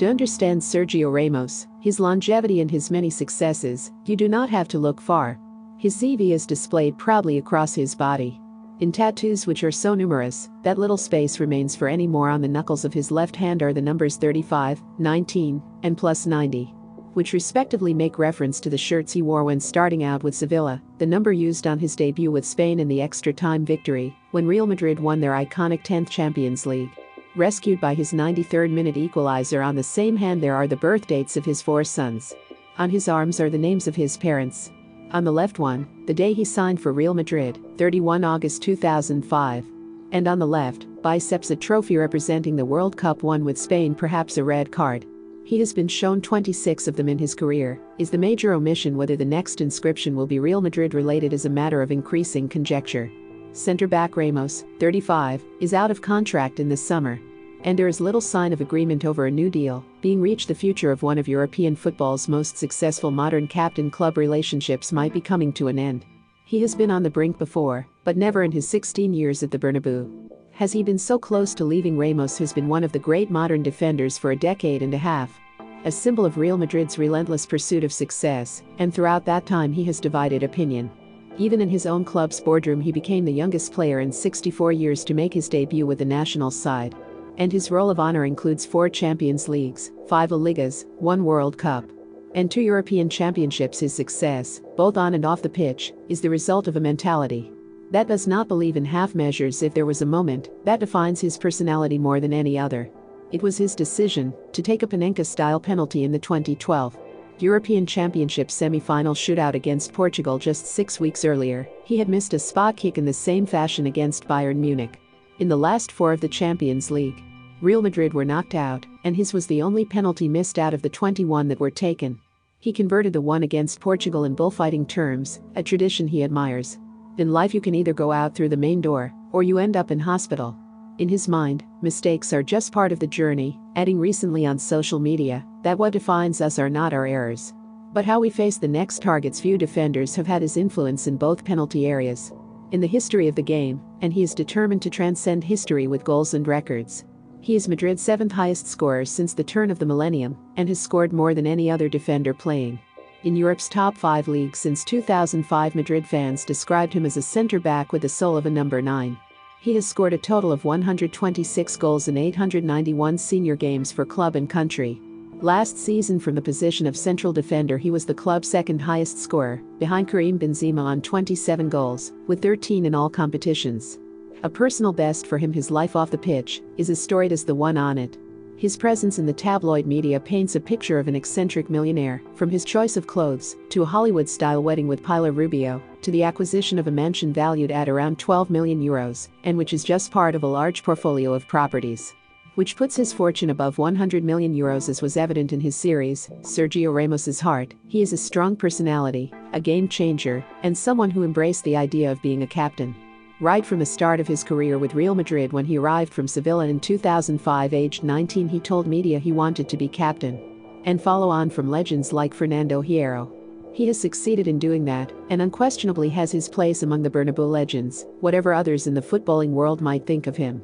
To understand Sergio Ramos, his longevity and his many successes, you do not have to look far. His CV is displayed proudly across his body. In tattoos which are so numerous, that little space remains for any more on the knuckles of his left hand are the numbers 35, 19, and plus 90 which respectively make reference to the shirts he wore when starting out with Sevilla, the number used on his debut with Spain in the extra time victory, when Real Madrid won their iconic 10th Champions League. Rescued by his 93rd minute equalizer on the same hand, there are the birth dates of his four sons. On his arms are the names of his parents. On the left one, the day he signed for Real Madrid, 31 August 2005. And on the left, biceps a trophy representing the World Cup won with Spain, perhaps a red card. He has been shown 26 of them in his career. Is the major omission whether the next inscription will be Real Madrid related is a matter of increasing conjecture. Centre back Ramos, 35, is out of contract in this summer. And there is little sign of agreement over a new deal being reached. The future of one of European football's most successful modern captain club relationships might be coming to an end. He has been on the brink before, but never in his 16 years at the Bernabeu. Has he been so close to leaving Ramos, who's been one of the great modern defenders for a decade and a half? A symbol of Real Madrid's relentless pursuit of success, and throughout that time he has divided opinion. Even in his own club's boardroom, he became the youngest player in 64 years to make his debut with the national side. And his roll of honor includes four Champions Leagues, five Ligas, one World Cup, and two European Championships. His success, both on and off the pitch, is the result of a mentality that does not believe in half measures if there was a moment that defines his personality more than any other. It was his decision to take a Panenka style penalty in the 2012 European Championship semi-final shootout against Portugal just six weeks earlier. He had missed a spot kick in the same fashion against Bayern Munich. In the last four of the Champions League, Real Madrid were knocked out, and his was the only penalty missed out of the 21 that were taken. He converted the one against Portugal in bullfighting terms, a tradition he admires. In life, you can either go out through the main door, or you end up in hospital. In his mind, mistakes are just part of the journey, adding recently on social media that what defines us are not our errors. But how we face the next targets, few defenders have had his influence in both penalty areas. In the history of the game, and he is determined to transcend history with goals and records. He is Madrid's seventh highest scorer since the turn of the millennium, and has scored more than any other defender playing. In Europe's top five leagues since 2005, Madrid fans described him as a centre back with the soul of a number 9. He has scored a total of 126 goals in 891 senior games for club and country. Last season, from the position of central defender, he was the club's second highest scorer, behind Karim Benzema on 27 goals, with 13 in all competitions. A personal best for him, his life off the pitch, is as storied as the one on it. His presence in the tabloid media paints a picture of an eccentric millionaire, from his choice of clothes, to a Hollywood style wedding with Pilar Rubio, to the acquisition of a mansion valued at around 12 million euros, and which is just part of a large portfolio of properties. Which puts his fortune above 100 million euros, as was evident in his series, Sergio Ramos's Heart. He is a strong personality, a game changer, and someone who embraced the idea of being a captain. Right from the start of his career with Real Madrid when he arrived from Sevilla in 2005 aged 19 he told media he wanted to be captain. And follow on from legends like Fernando Hierro. He has succeeded in doing that, and unquestionably has his place among the Bernabeu legends, whatever others in the footballing world might think of him.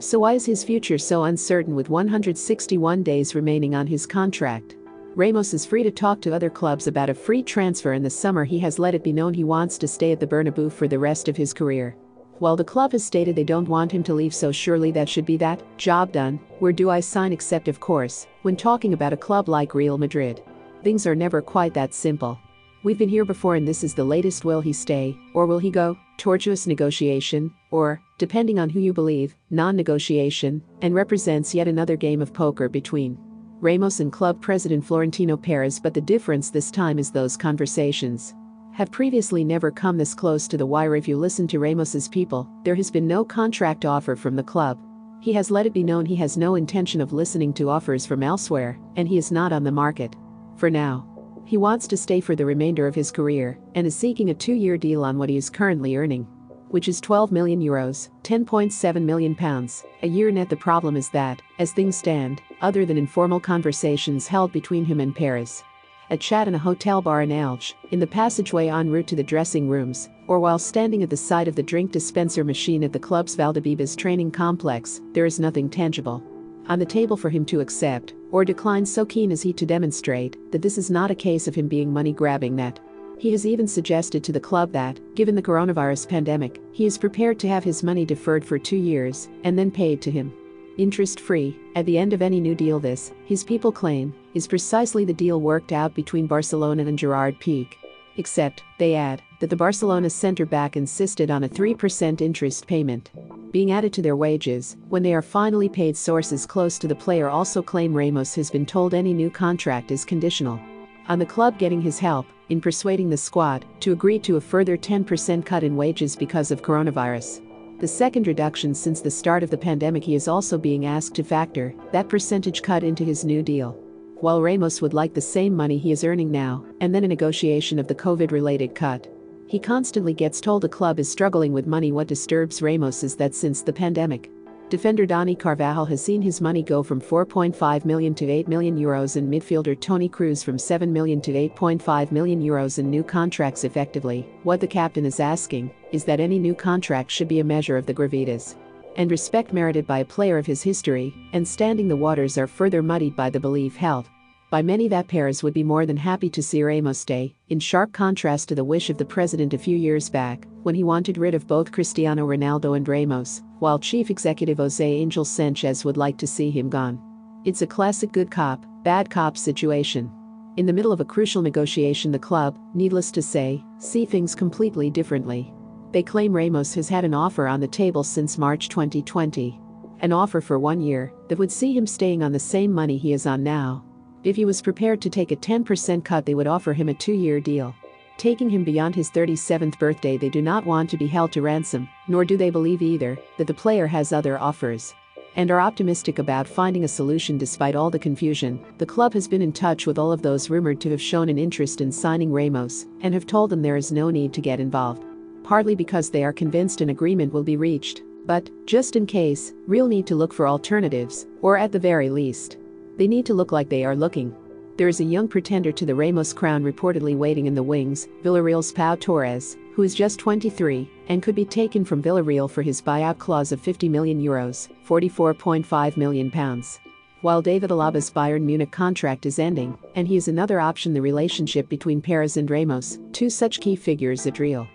So why is his future so uncertain with 161 days remaining on his contract? Ramos is free to talk to other clubs about a free transfer in the summer he has let it be known he wants to stay at the Bernabeu for the rest of his career. While the club has stated they don't want him to leave, so surely that should be that job done. Where do I sign? Except, of course, when talking about a club like Real Madrid. Things are never quite that simple. We've been here before, and this is the latest. Will he stay, or will he go? Tortuous negotiation, or, depending on who you believe, non negotiation, and represents yet another game of poker between Ramos and club president Florentino Perez. But the difference this time is those conversations have previously never come this close to the wire if you listen to Ramos's people, there has been no contract offer from the club. He has let it be known he has no intention of listening to offers from elsewhere, and he is not on the market. For now. He wants to stay for the remainder of his career and is seeking a two-year deal on what he is currently earning, which is 12 million euros, 10.7 million pounds, a year net. The problem is that, as things stand, other than informal conversations held between him and Perez, a chat in a hotel bar in Elche, in the passageway en route to the dressing rooms, or while standing at the side of the drink dispenser machine at the club's Valdebebas training complex, there is nothing tangible. on the table for him to accept or decline so keen is he to demonstrate that this is not a case of him being money grabbing that he has even suggested to the club that, given the coronavirus pandemic, he is prepared to have his money deferred for two years and then paid to him. Interest free, at the end of any new deal, this, his people claim, is precisely the deal worked out between Barcelona and Gerard Piqué. Except, they add, that the Barcelona centre back insisted on a 3% interest payment being added to their wages when they are finally paid. Sources close to the player also claim Ramos has been told any new contract is conditional on the club getting his help in persuading the squad to agree to a further 10% cut in wages because of coronavirus. The second reduction since the start of the pandemic, he is also being asked to factor that percentage cut into his new deal. While Ramos would like the same money he is earning now, and then a negotiation of the COVID related cut. He constantly gets told the club is struggling with money. What disturbs Ramos is that since the pandemic, Defender Dani Carvajal has seen his money go from 4.5 million to 8 million euros and midfielder Toni Kroos from 7 million to 8.5 million euros in new contracts effectively. What the captain is asking is that any new contract should be a measure of the gravitas and respect merited by a player of his history, and standing the waters are further muddied by the belief held by many that Perez would be more than happy to see Ramos stay, in sharp contrast to the wish of the president a few years back, when he wanted rid of both Cristiano Ronaldo and Ramos, while chief executive Jose Angel Sanchez would like to see him gone. It's a classic good cop, bad cop situation. In the middle of a crucial negotiation, the club, needless to say, see things completely differently. They claim Ramos has had an offer on the table since March 2020. An offer for one year that would see him staying on the same money he is on now, if he was prepared to take a 10% cut, they would offer him a two year deal. Taking him beyond his 37th birthday, they do not want to be held to ransom, nor do they believe either that the player has other offers. And are optimistic about finding a solution despite all the confusion. The club has been in touch with all of those rumored to have shown an interest in signing Ramos and have told them there is no need to get involved. Partly because they are convinced an agreement will be reached, but, just in case, real need to look for alternatives, or at the very least, they need to look like they are looking. There is a young pretender to the Ramos crown reportedly waiting in the wings, Villarreal's Pau Torres, who is just 23 and could be taken from Villarreal for his buyout clause of 50 million euros, 44.5 million pounds. While David Alaba's Bayern Munich contract is ending, and he is another option, the relationship between Perez and Ramos, two such key figures at Real,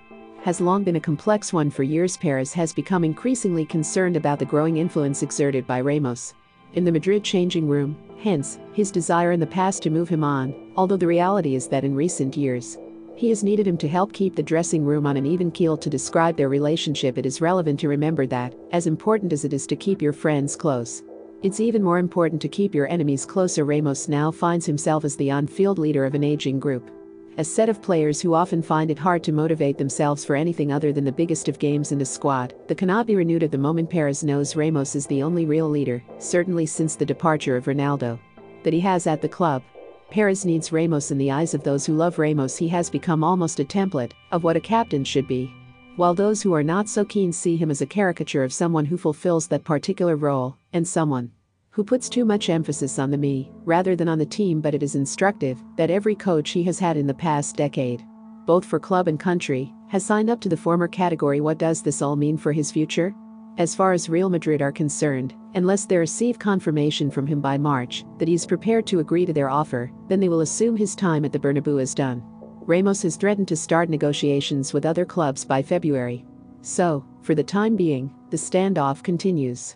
has long been a complex one for years. Perez has become increasingly concerned about the growing influence exerted by Ramos in the Madrid changing room, hence, his desire in the past to move him on, although the reality is that in recent years, he has needed him to help keep the dressing room on an even keel to describe their relationship. It is relevant to remember that, as important as it is to keep your friends close, it's even more important to keep your enemies closer. Ramos now finds himself as the on field leader of an aging group a set of players who often find it hard to motivate themselves for anything other than the biggest of games in the squad that cannot be renewed at the moment. Perez knows Ramos is the only real leader, certainly since the departure of Ronaldo, that he has at the club. Perez needs Ramos in the eyes of those who love Ramos. He has become almost a template of what a captain should be. While those who are not so keen see him as a caricature of someone who fulfills that particular role, and someone who puts too much emphasis on the me rather than on the team, but it is instructive that every coach he has had in the past decade, both for club and country, has signed up to the former category. What does this all mean for his future? As far as Real Madrid are concerned, unless they receive confirmation from him by March that he is prepared to agree to their offer, then they will assume his time at the Bernabeu is done. Ramos has threatened to start negotiations with other clubs by February. So, for the time being, the standoff continues.